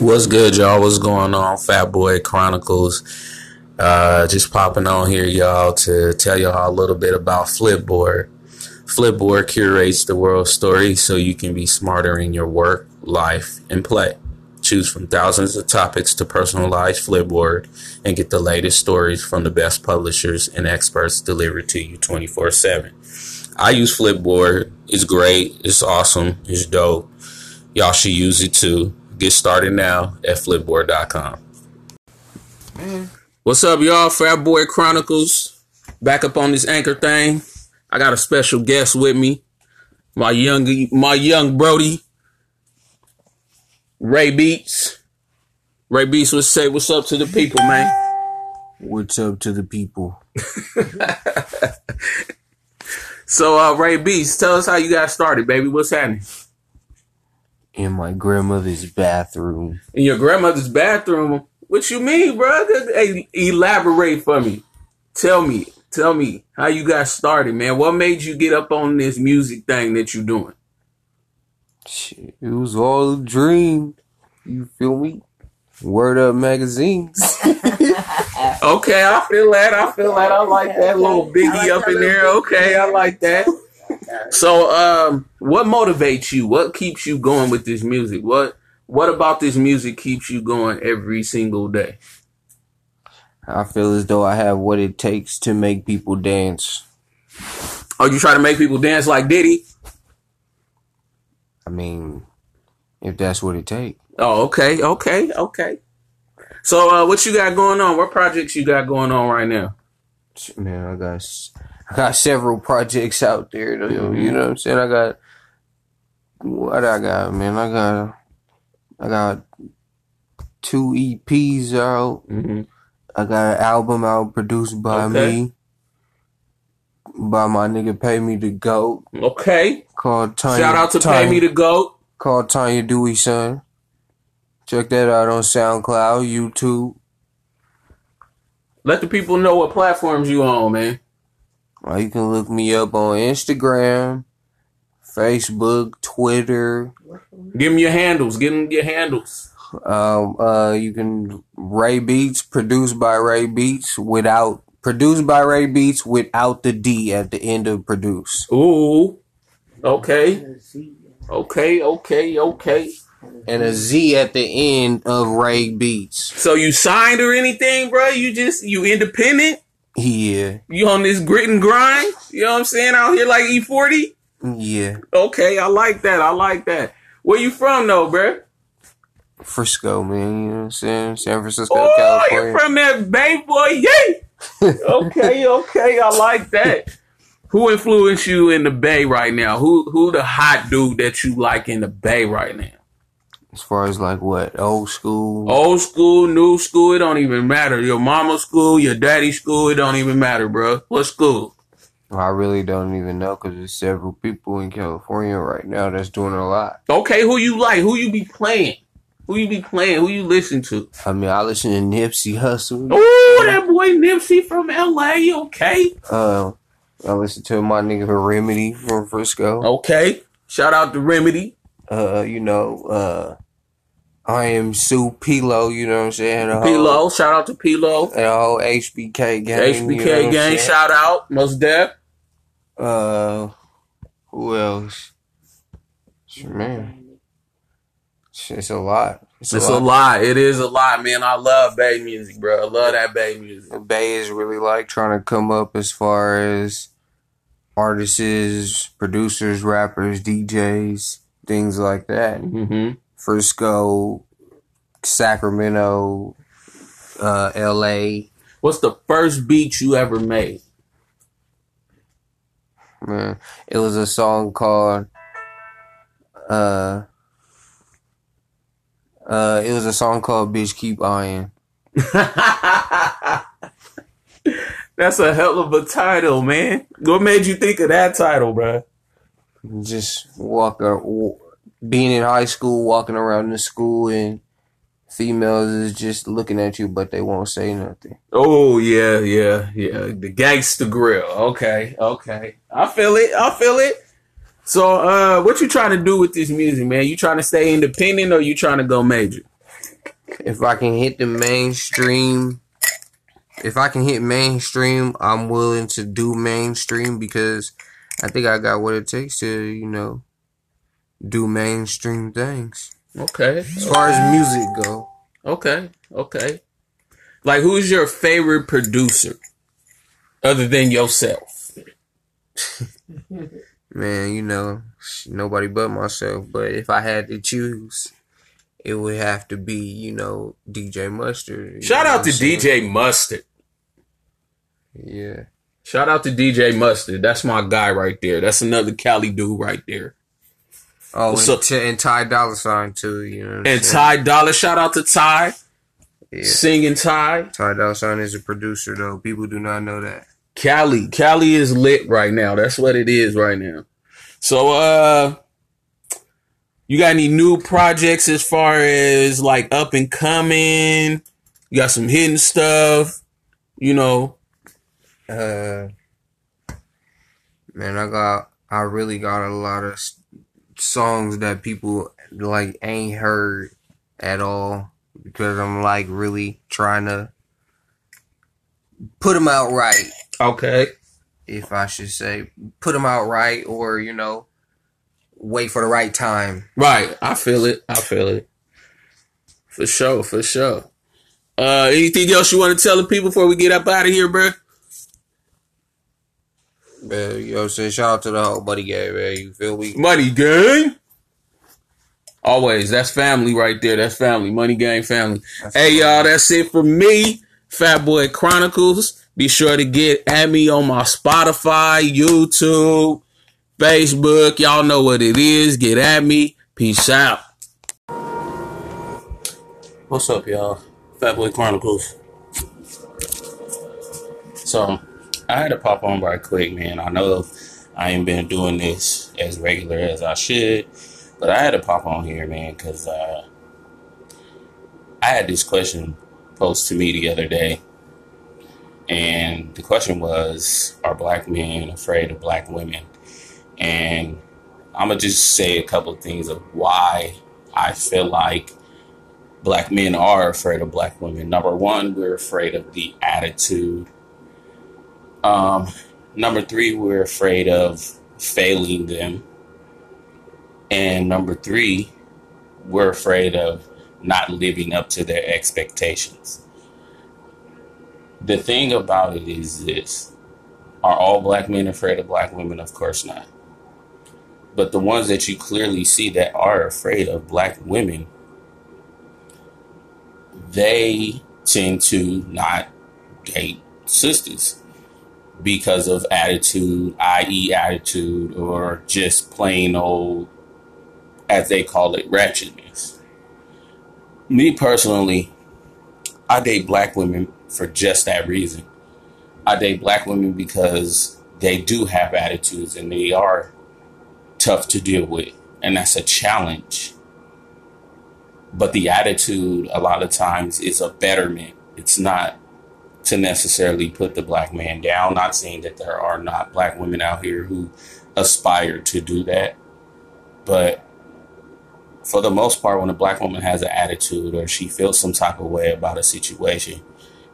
What's good, y'all? What's going on? Fat Boy Chronicles. Uh, just popping on here, y'all, to tell y'all a little bit about Flipboard. Flipboard curates the world story so you can be smarter in your work, life, and play. Choose from thousands of topics to personalize Flipboard and get the latest stories from the best publishers and experts delivered to you 24 7. I use Flipboard. It's great. It's awesome. It's dope. Y'all should use it too. Get started now at flipboard.com. What's up, y'all? Fat Boy Chronicles. Back up on this anchor thing. I got a special guest with me. My young my young Brody. Ray Beats. Ray Beats would say what's up to the people, man. What's up to the people? So uh Ray Beats, tell us how you got started, baby. What's happening? In my grandmother's bathroom. In your grandmother's bathroom. What you mean, bro? Hey, elaborate for me. Tell me, tell me how you got started, man. What made you get up on this music thing that you doing? Shit, it was all a dream. You feel me? Word Up magazines. Okay, I feel that. I feel that. I like that little biggie up in there. Okay, I like that. So, um, what motivates you? What keeps you going with this music? What What about this music keeps you going every single day? I feel as though I have what it takes to make people dance. Are you trying to make people dance like Diddy? I mean, if that's what it takes. Oh, okay, okay, okay. So, uh, what you got going on? What projects you got going on right now? Man, I got I got several projects out there. Though, You know what I'm saying? I got what I got, man. I got I got two EPs out. Mm-hmm. I got an album out produced by Okay. me. By my nigga Pay Me to Go Okay. called Tanya Shout out to Tanya, Pay Me to Goat. called Tanya Dewey Son. Check that out on SoundCloud, YouTube. Let the people know what platforms you on, man. Or you can look me up on Instagram, Facebook, Twitter. Give them your handles. Give them your handles. Um, uh, you can Ray Beats, produced by Ray Beats, without produced by Ray Beats without the D at the end of produce. Ooh. Okay. Okay, okay, okay. And a Z at the end of Ray Beats. So you signed or anything, bro? You just you independent? Yeah, You on this grit and grind? You know what I'm saying? Out here like E40? yeah. Okay, I like that. I like that. Where you from though, bro? Frisco, man. You know what I'm saying? San Francisco, Oh, California. you from that Bay boy, yay! okay, okay, I like that. Who influenced you in the Bay right now? Who who the hot dude that you like in the Bay right now? As far as like what old school. Old school, new school, it don't even matter. Your mama's school, your daddy's school, it don't even matter, bro. What school? I really don't even know because there's several people in California right now that's doing a lot. Okay, who you like? Who you be playing? Who you be playing? Who you listen to? I mean, I listen to Nipsey Hussle. Oh, that boy Nipsey from LA. Okay, Uh, I listen to my nigga Remedy from Frisco. okay. Shout out to Remedy. Uh, you know, uh, I am Sue P-Lo. You know what I'm saying? The whole- P-Lo. Shout out to P-Lo. and the whole HBK gang. you know HBK gang. Shout out. Mos Def. Uh, who else? Man, it's a lot. It's, It's a a lot. lot. It is a lot, man. I love Bay music, bro. I love that Bay music. Bay is really like trying to come up as far as artists, producers, rappers, DJs, things like that. Mm-hmm. Frisco, Sacramento, uh, LA. What's the first beat you ever made? Man, it was a song called uh uh it was a song called Bitch Keep Eyeing. That's a hell of a title, man. What made you think of that title, bro? Just walking w- being in high school, walking around the school and females is just looking at you but they won't say nothing. Oh yeah, yeah, yeah. The gangster grill. Okay, okay. I feel it. I feel it. So, uh, what you trying to do with this music, man? You trying to stay independent or you trying to go major? if I can hit the mainstream, if I can hit mainstream, I'm willing to do mainstream because I think I got what it takes to, you know, do mainstream things. Okay. As far as music go. Okay. Okay. Like, who's your favorite producer other than yourself? Man, you know, nobody but myself. But if I had to choose, it would have to be, you know, DJ Mustard. Shout out to DJ Mustard. Yeah. Shout out to DJ Mustard. That's my guy right there. That's another Cali dude right there. Oh, and, t- and Ty Dolla Sign too. You know. And Ty Dolla. Shout out to Ty. Yeah. Singing Ty. Ty Dolla Sign is a producer though. People do not know that. Cali. Cali is lit right now. That's what it is right now. So uh you got any new projects as far as like up and coming? You got some hidden stuff, you know. Uh man, I got I really got a lot of songs that people like ain't heard at all because I'm like really trying to put them out right. Okay. If I should say, put them out right, or you know, wait for the right time. Right. I feel it. I feel it. For sure. For sure. Uh, anything else you want to tell the people before we get up out of here, bro? Man, yo, saying? shout out to the whole Money Gang, man. You feel me? Money Gang. Always, that's family right there. That's family, Money Gang family. That's hey, y'all, that's it for me, Fat Boy Chronicles. Be sure to get at me on my Spotify, YouTube, Facebook. Y'all know what it is. Get at me. Peace out. What's up, y'all? Fat Boy Chronicles. So, I had to pop on right quick, man. I know I ain't been doing this as regular as I should, but I had to pop on here, man, because uh, I had this question posed to me the other day. And the question was Are black men afraid of black women? And I'm going to just say a couple of things of why I feel like black men are afraid of black women. Number one, we're afraid of the attitude um, number three, we're afraid of failing them. And number three, we're afraid of not living up to their expectations. The thing about it is this are all black men afraid of black women? Of course not. But the ones that you clearly see that are afraid of black women, they tend to not date sisters because of attitude, i.e., attitude, or just plain old, as they call it, ratchetness. Me personally, I date black women for just that reason. I date black women because they do have attitudes and they are tough to deal with, and that's a challenge. But the attitude, a lot of times, is a betterment. It's not to necessarily put the black man down. Not saying that there are not black women out here who aspire to do that, but for the most part, when a black woman has an attitude or she feels some type of way about a situation,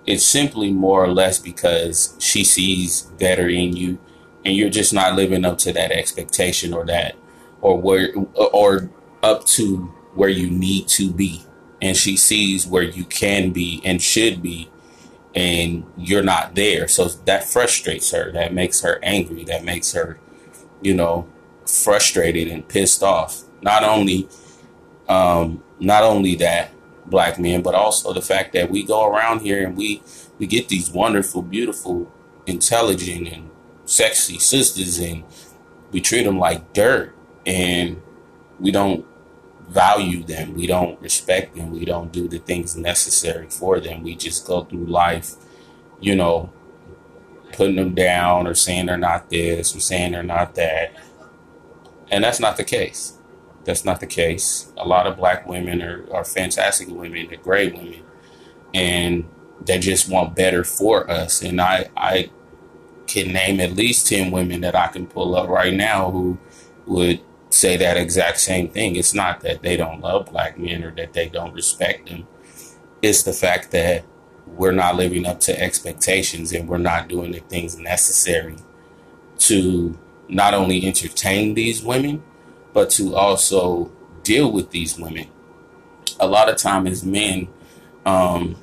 it's simply more or less because she sees better in you and you're just not living up to that expectation or that or where or up to where you need to be and she sees where you can be and should be and you're not there. So that frustrates her. That makes her angry. That makes her, you know, frustrated and pissed off. Not only, um, not only that black men, but also the fact that we go around here and we we get these wonderful, beautiful, intelligent, and sexy sisters, and we treat them like dirt, and we don't value them. We don't respect them. We don't do the things necessary for them. We just go through life, you know, putting them down or saying they're not this or saying they're not that. And that's not the case. That's not the case. A lot of black women are, are fantastic women, they're great women. And they just want better for us. And I, I can name at least 10 women that I can pull up right now who would say that exact same thing. It's not that they don't love black men or that they don't respect them. It's the fact that we're not living up to expectations and we're not doing the things necessary to not only entertain these women, but to also deal with these women. A lot of time as men, um,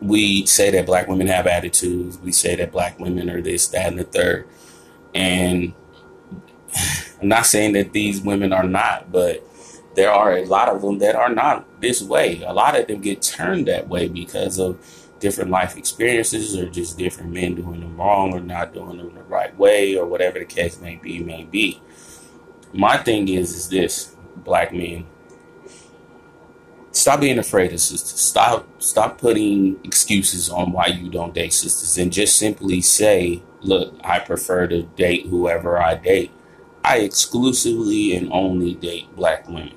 we say that black women have attitudes. We say that black women are this, that, and the third. And I'm not saying that these women are not, but there are a lot of them that are not this way. A lot of them get turned that way because of different life experiences or just different men doing them wrong or not doing them the right way or whatever the case may be, may be. My thing is, is this, black men, stop being afraid of sisters. Stop stop putting excuses on why you don't date sisters and just simply say, look, I prefer to date whoever I date. I exclusively and only date black women.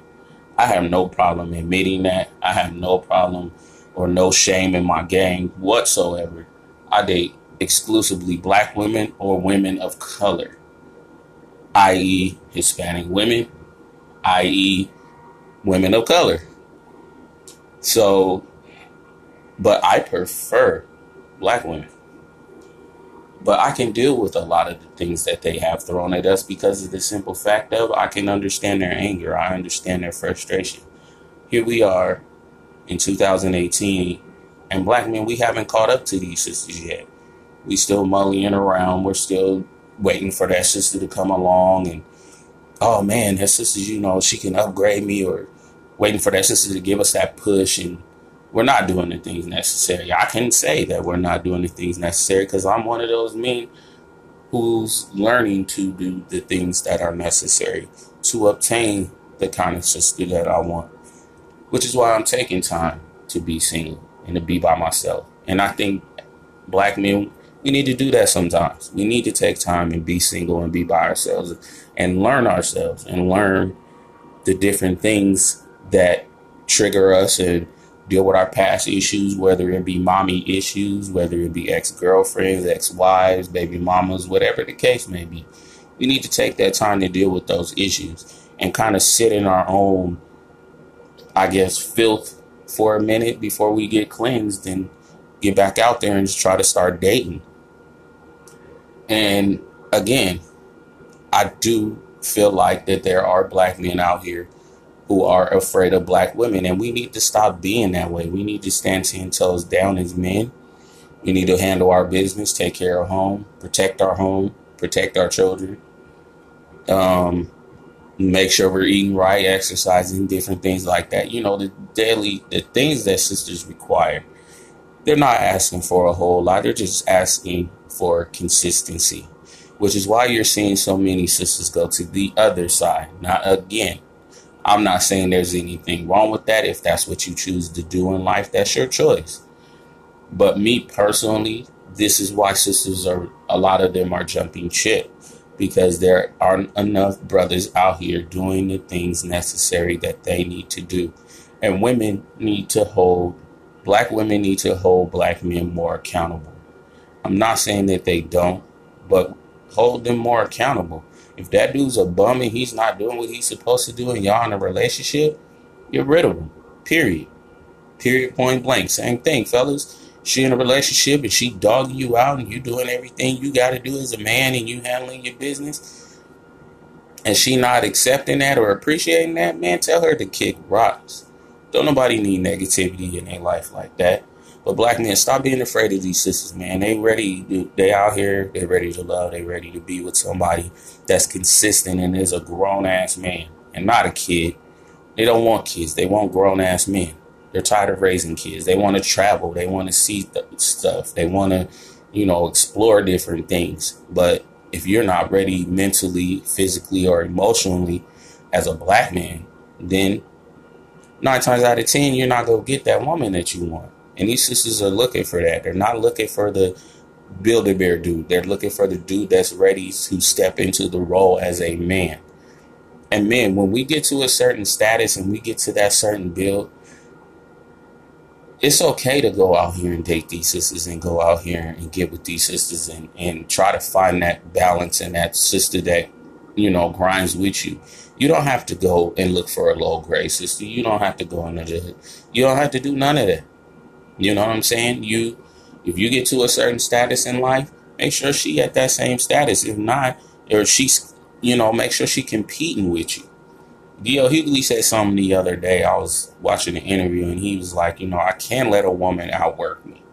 I have no problem admitting that. I have no problem or no shame in my game whatsoever. I date exclusively black women or women of color, i.e., Hispanic women, i.e., women of color. So, but I prefer black women. But I can deal with a lot of the things that they have thrown at us because of the simple fact of I can understand their anger. I understand their frustration. Here we are in 2018, and black men, we haven't caught up to these sisters yet. We still mullying around. We're still waiting for that sister to come along and, oh man, that sister, you know, she can upgrade me or waiting for that sister to give us that push and we're not doing the things necessary. I can say that we're not doing the things necessary because I'm one of those men who's learning to do the things that are necessary to obtain the kind of sister that I want. Which is why I'm taking time to be single and to be by myself. And I think black men, we need to do that sometimes. We need to take time and be single and be by ourselves and learn ourselves and learn the different things that trigger us and deal with our past issues, whether it be mommy issues, whether it be ex girlfriends, ex wives, baby mamas, whatever the case may be. We need to take that time to deal with those issues and kind of sit in our own, I guess, filth for a minute before we get cleansed and get back out there and just try to start dating. And again, I do feel like that there are black men out here who are afraid of black women. And we need to stop being that way. We need to stand 10 toes down as men. We need to handle our business, take care of home, protect our home, protect our children. Um, make sure we're eating right, exercising, different things like that. You know, the daily, the things that sisters require. They're not asking for a whole lot. They're just asking for consistency, which is why you're seeing so many sisters go to the other side. Not again, I'm not saying there's anything wrong with that. If that's what you choose to do in life, that's your choice. But me personally, this is why sisters are, a lot of them are jumping ship because there aren't enough brothers out here doing the things necessary that they need to do. And women need to hold, black women need to hold black men more accountable. I'm not saying that they don't, but hold them more accountable. If that dude's a bum and he's not doing what he's supposed to do and y'all in a relationship, get rid of him. Period. Period point blank. Same thing, fellas. She in a relationship and she dogging you out and you doing everything you gotta do as a man and you handling your business. And she not accepting that or appreciating that, man, tell her to kick rocks. Don't nobody need negativity in their life like that. But black men, stop being afraid of these sisters, man. They ready. They out here. They ready to love. They ready to be with somebody that's consistent and is a grown ass man and not a kid. They don't want kids. They want grown ass men. They're tired of raising kids. They want to travel. They want to see th- stuff. They want to, you know, explore different things. But if you're not ready mentally, physically, or emotionally as a black man, then nine times out of ten, you're not gonna get that woman that you want. And these sisters are looking for that. They're not looking for the build a bear dude. They're looking for the dude that's ready to step into the role as a man. And men, when we get to a certain status and we get to that certain build, it's okay to go out here and date these sisters and go out here and get with these sisters and, and try to find that balance and that sister that you know, grinds with you. You don't have to go and look for a low grade sister. You don't have to go into the, you don't have to do none of that. You know what I'm saying? You, if you get to a certain status in life, make sure she at that same status. If not, or she's, you know, make sure she competing with you. D.L. Hughley said something the other day. I was watching an interview and he was like, you know, I can't let a woman outwork me.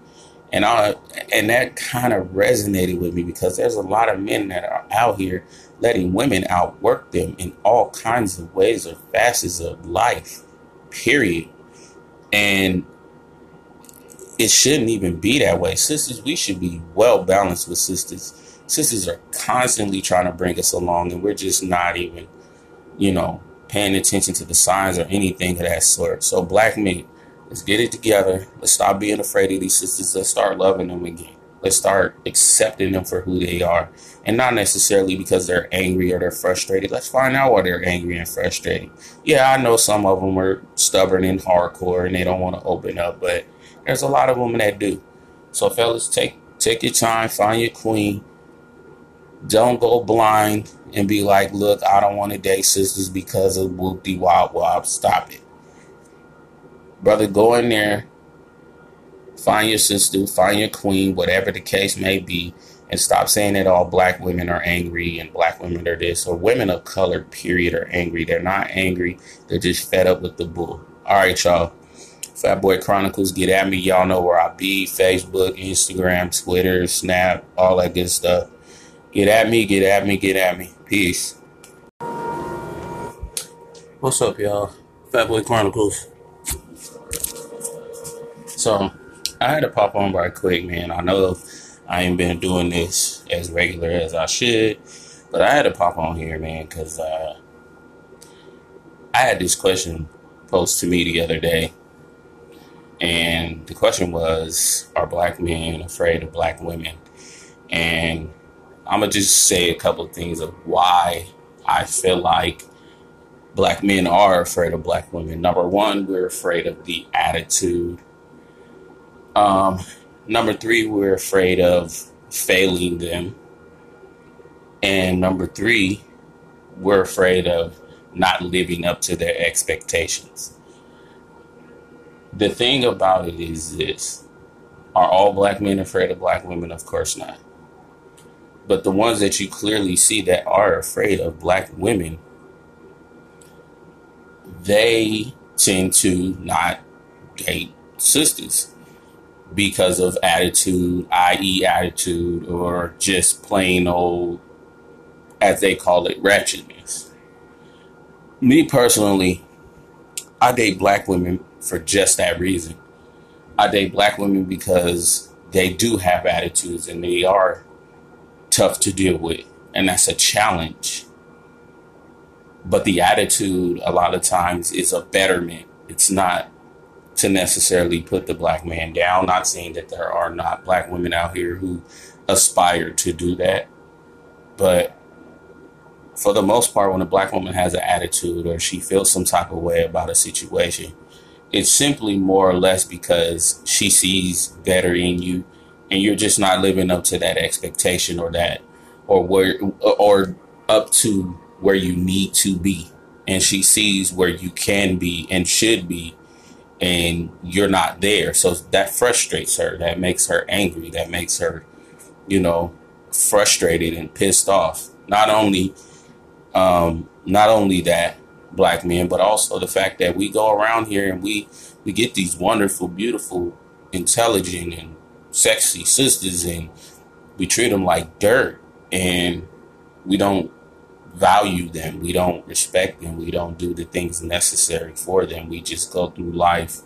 And I and that kind of resonated with me because there's a lot of men that are out here letting women outwork them in all kinds of ways or facets of life. Period. And it shouldn't even be that way. Sisters, we should be well balanced with sisters. Sisters are constantly trying to bring us along, and we're just not even, you know, paying attention to the signs or anything of that sort. So, black men, let's get it together. Let's stop being afraid of these sisters. Let's start loving them again. Let's start accepting them for who they are and not necessarily because they're angry or they're frustrated. Let's find out why they're angry and frustrated. Yeah, I know some of them are stubborn and hardcore and they don't want to open up, but there's a lot of women that do. So, fellas, take take your time, find your queen. Don't go blind and be like, look, I don't want to date sisters because of whoopty wop wop. Stop it. Brother, go in there, find your sister, find your queen, whatever the case may be, and stop saying that all black women are angry and black women are this, or women of color, period, are angry. They're not angry, they're just fed up with the bull. All right, y'all. Fat Boy Chronicles, get at me. Y'all know where I be Facebook, Instagram, Twitter, Snap, all that good stuff. Get at me, get at me, get at me. Peace. What's up, y'all? Fat Boy Chronicles. So, I had to pop on right quick, man. I know I ain't been doing this as regular as I should, but I had to pop on here, man, because uh, I had this question posed to me the other day and the question was, are black men afraid of black women? And I'm to just say a couple of things of why I feel like black men are afraid of black women. Number one, we're afraid of the attitude. Um, number three, we're afraid of failing them. And number three, we're afraid of not living up to their expectations the thing about it is this are all black men afraid of black women? Of course not. But the ones that you clearly see that are afraid of black women, they tend to not date sisters because of attitude, i.e., attitude, or just plain old, as they call it, ratchetness. Me personally, I date black women for just that reason. I date black women because they do have attitudes and they are tough to deal with. And that's a challenge. But the attitude, a lot of times, is a betterment. It's not to necessarily put the black man down. Not saying that there are not black women out here who aspire to do that. But for the most part, when a black woman has an attitude or she feels some type of way about a situation, it's simply more or less because she sees better in you and you're just not living up to that expectation or that or where or up to where you need to be. And she sees where you can be and should be and you're not there. So that frustrates her that makes her angry that makes her you know frustrated and pissed off. Not only um not only that black men, but also the fact that we go around here and we we get these wonderful, beautiful, intelligent, and sexy sisters, and we treat them like dirt, and we don't value them, we don't respect them, we don't do the things necessary for them. We just go through life,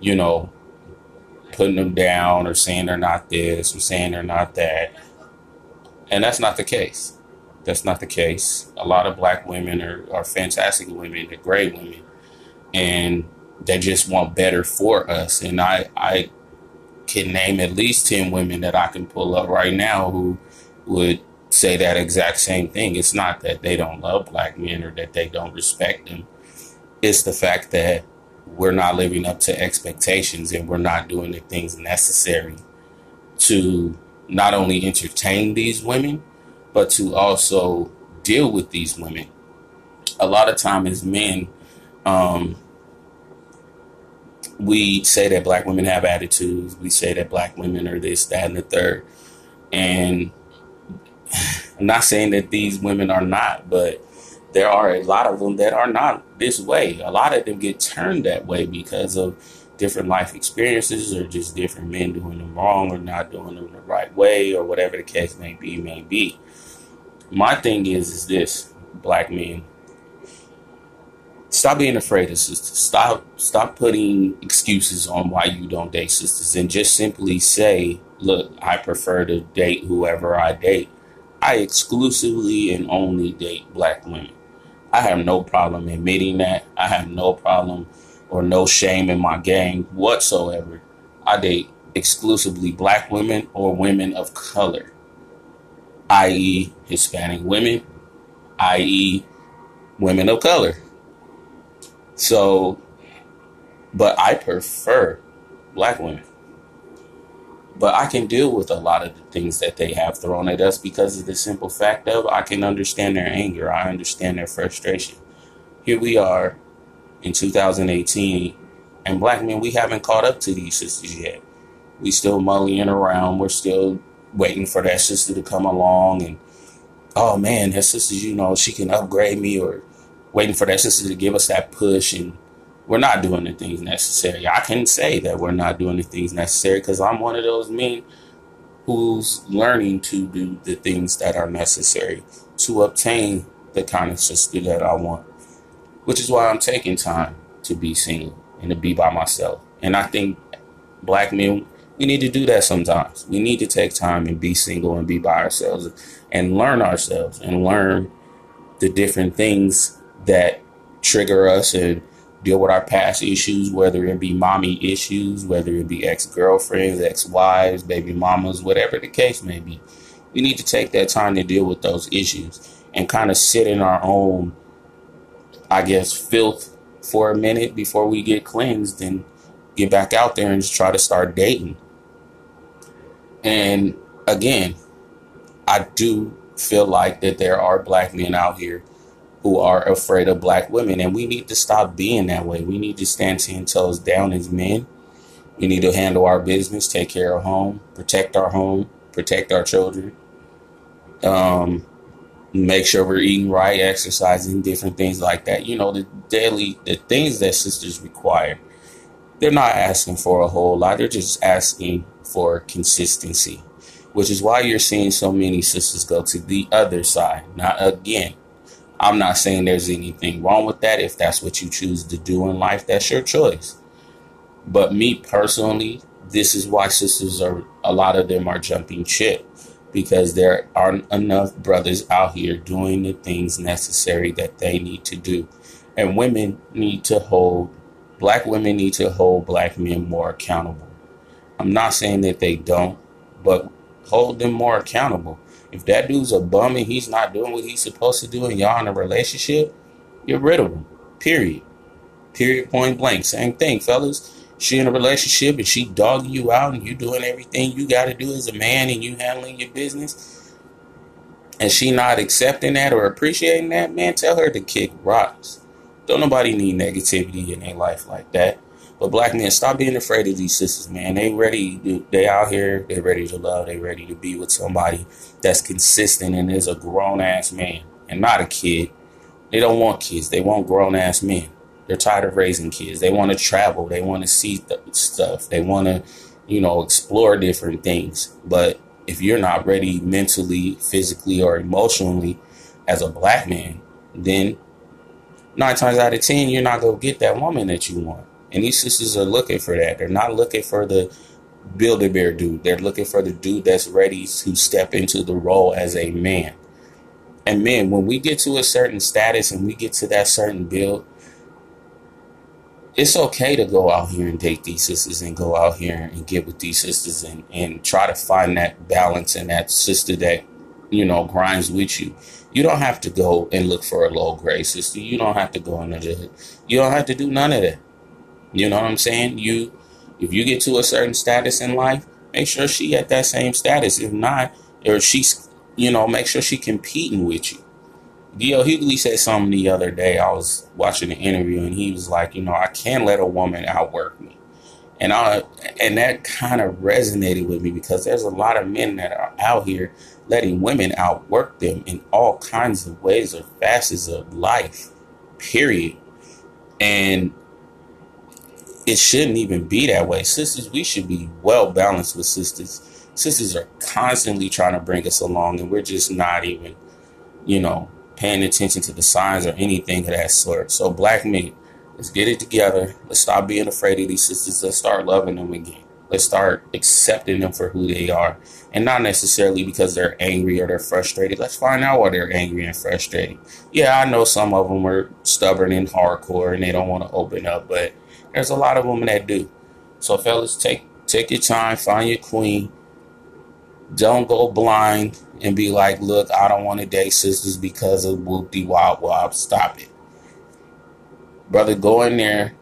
you know, putting them down or saying they're not this or saying they're not that. And that's not the case. That's not the case. A lot of black women are, are fantastic women, they're great women, and they just want better for us. And I, I can name at least 10 women that I can pull up right now who would say that exact same thing. It's not that they don't love black men or that they don't respect them. It's the fact that we're not living up to expectations and we're not doing the things necessary to not only entertain these women, but to also deal with these women. A lot of time as men, um, we say that black women have attitudes. We say that black women are this, that, and the third. And I'm not saying that these women are not, but there are a lot of them that are not this way. A lot of them get turned that way because of different life experiences or just different men doing them wrong or not doing them the right way or whatever the case may be, may be. My thing is, is this, black men, stop being afraid of sisters. Stop, stop putting excuses on why you don't date sisters and just simply say, look, I prefer to date whoever I date. I exclusively and only date black women. I have no problem admitting that. I have no problem or no shame in my game whatsoever. I date exclusively black women or women of color, i.e., Hispanic women, i.e., women of color. So, but I prefer black women. But I can deal with a lot of the things that they have thrown at us because of the simple fact of I can understand their anger. I understand their frustration. Here we are in 2018, and black men, we haven't caught up to these sisters yet. We still mullying around. We're still waiting for that sister to come along and, oh man, that sister, you know, she can upgrade me or waiting for that sister to give us that push and we're not doing the things necessary. I can say that we're not doing the things necessary because I'm one of those men who's learning to do the things that are necessary to obtain the kind of sister that I want, which is why I'm taking time to be single and to be by myself. And I think black men, we need to do that sometimes. We need to take time and be single and be by ourselves and learn ourselves and learn the different things that trigger us and deal with our past issues, whether it be mommy issues, whether it be ex girlfriends, ex wives, baby mamas, whatever the case may be. We need to take that time to deal with those issues and kind of sit in our own, I guess, filth for a minute before we get cleansed and get back out there and just try to start dating. And again, I do feel like that there are black men out here who are afraid of black women. And we need to stop being that way. We need to stand 10 toes down as men. We need to handle our business, take care of home, protect our home, protect our children. Um, make sure we're eating right, exercising, different things like that. You know, the daily, the things that sisters require. They're not asking for a whole lot. They're just asking for consistency, which is why you're seeing so many sisters go to the other side. Now, again, I'm not saying there's anything wrong with that. If that's what you choose to do in life, that's your choice. But me personally, this is why sisters are, a lot of them are jumping ship because there aren't enough brothers out here doing the things necessary that they need to do. And women need to hold, black women need to hold black men more accountable. I'm not saying that they don't, but hold them more accountable. If that dude's a bum and he's not doing what he's supposed to do and y'all in a relationship, get rid of him. Period. Period. Point blank. Same thing, fellas. She in a relationship and she dogging you out and you doing everything you got to do as a man and you handling your business. And she not accepting that or appreciating that, man, tell her to kick rocks. Don't nobody need negativity in their life like that. But black men, stop being afraid of these sisters, man. They ready. They out here. They ready to love. They ready to be with somebody that's consistent and is a grown ass man and not a kid. They don't want kids. They want grown ass men. They're tired of raising kids. They want to travel. They want to see th- stuff. They want to, you know, explore different things. But if you're not ready mentally, physically, or emotionally as a black man, then nine times out of ten, you're not gonna get that woman that you want. And these sisters are looking for that. They're not looking for the build a bear dude. They're looking for the dude that's ready to step into the role as a man. And men, when we get to a certain status and we get to that certain build, it's okay to go out here and date these sisters and go out here and get with these sisters and, and try to find that balance and that sister that, you know, grinds with you. You don't have to go and look for a low grade sister. You don't have to go into the, you don't have to do none of that. You know what I'm saying? You, if you get to a certain status in life, make sure she at that same status. If not, or she's, you know, make sure she competing with you. D.L. Hughley said something the other day. I was watching an interview and he was like, you know, I can't let a woman outwork me. And I and that kind of resonated with me because there's a lot of men that are out here letting women outwork them in all kinds of ways or facets of life. Period. And it shouldn't even be that way. Sisters, we should be well balanced with sisters. Sisters are constantly trying to bring us along, and we're just not even, you know, paying attention to the signs or anything of that sort. So, black men, let's get it together. Let's stop being afraid of these sisters. Let's start loving them again. Let's start accepting them for who they are, and not necessarily because they're angry or they're frustrated. Let's find out why they're angry and frustrated. Yeah, I know some of them are stubborn and hardcore, and they don't want to open up, but there's a lot of women that do. So, fellas, take take your time, find your queen. Don't go blind and be like, look, I don't want to date sisters because of whoop de wop wop. Stop it. Brother, go in there,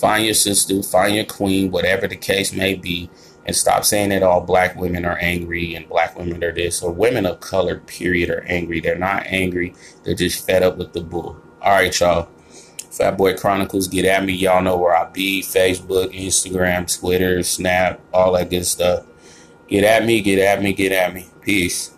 find your sister, find your queen, whatever the case may be, and stop saying that all black women are angry and black women are this, or women of color, period, are angry. They're not angry, they're just fed up with the bull. All right, y'all. Fat Boy Chronicles, get at me. Y'all know where I be Facebook, Instagram, Twitter, Snap, all that good stuff. Get at me, get at me, get at me. Peace.